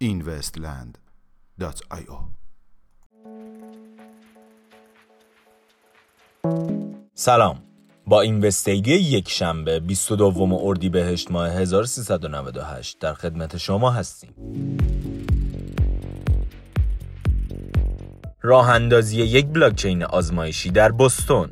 investland.io سلام. با این وستیدی یک شنبه 22 اردیبهشت ماه 1398 در خدمت شما هستیم. راه اندازی یک بلاکچین آزمایشی در بوستون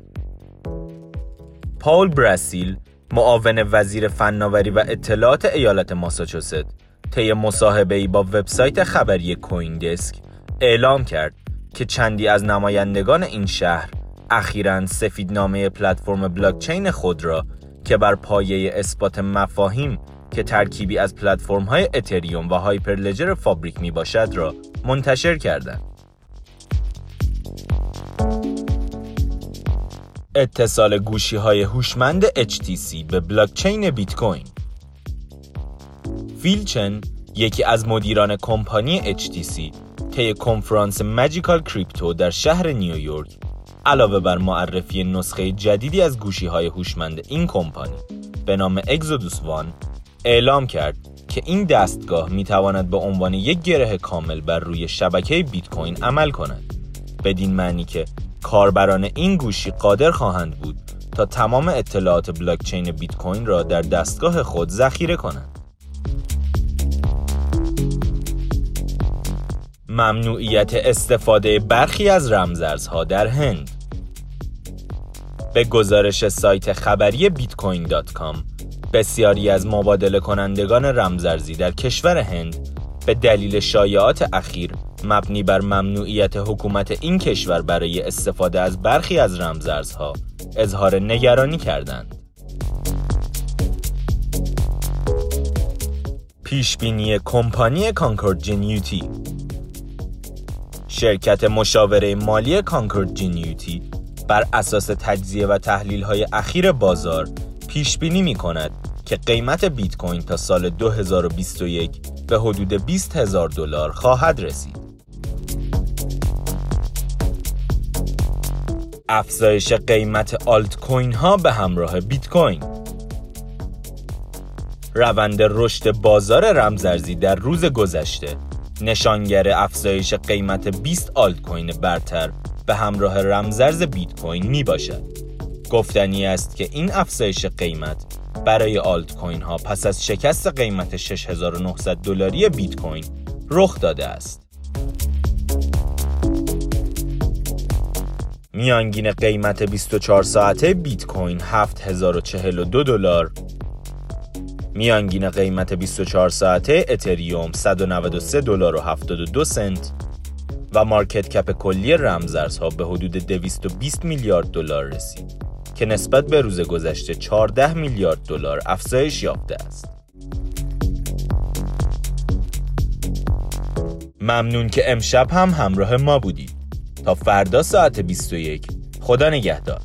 پاول براسیل معاون وزیر فناوری و اطلاعات ایالت ماساچوست طی مصاحبه با وبسایت خبری کوین دسک اعلام کرد که چندی از نمایندگان این شهر اخیرا سفیدنامه پلتفرم بلاکچین خود را که بر پایه اثبات مفاهیم که ترکیبی از پلتفرم های اتریوم و هایپرلجر فابریک می باشد را منتشر کردند. اتصال گوشی های هوشمند HTC به بلاکچین بیت کوین فیلچن یکی از مدیران کمپانی HTC طی کنفرانس ماجیکال کریپتو در شهر نیویورک علاوه بر معرفی نسخه جدیدی از گوشی های هوشمند این کمپانی به نام اگزودوس وان اعلام کرد که این دستگاه می تواند به عنوان یک گره کامل بر روی شبکه بیت کوین عمل کند. بدین معنی که کاربران این گوشی قادر خواهند بود تا تمام اطلاعات بلاکچین بیت کوین را در دستگاه خود ذخیره کنند. ممنوعیت استفاده برخی از رمزارزها در هند. به گزارش سایت خبری کام بسیاری از مبادله کنندگان رمزارزی در کشور هند به دلیل شایعات اخیر مبنی بر ممنوعیت حکومت این کشور برای استفاده از برخی از رمزارزها اظهار نگرانی کردند. پیشبینی کمپانی کانکورد جنیوتی شرکت مشاوره مالی کانکورد جنیوتی بر اساس تجزیه و تحلیل های اخیر بازار پیش بینی می کند که قیمت بیت کوین تا سال 2021 به حدود 20 هزار دلار خواهد رسید. افزایش قیمت آلت کوین ها به همراه بیت کوین روند رشد بازار رمزارزی در روز گذشته نشانگر افزایش قیمت 20 آلت کوین برتر به همراه رمزرز بیت کوین می باشد. گفتنی است که این افزایش قیمت برای آلت کوین ها پس از شکست قیمت 6900 دلاری بیت کوین رخ داده است. میانگین قیمت 24 ساعته بیت کوین 7042 دلار میانگین قیمت 24 ساعته اتریوم 193 دلار و 72 سنت و مارکت کپ کلی رمزارزها به حدود 220 میلیارد دلار رسید که نسبت به روز گذشته 14 میلیارد دلار افزایش یافته است. ممنون که امشب هم همراه ما بودید. تا فردا ساعت 21 خدا نگهدار.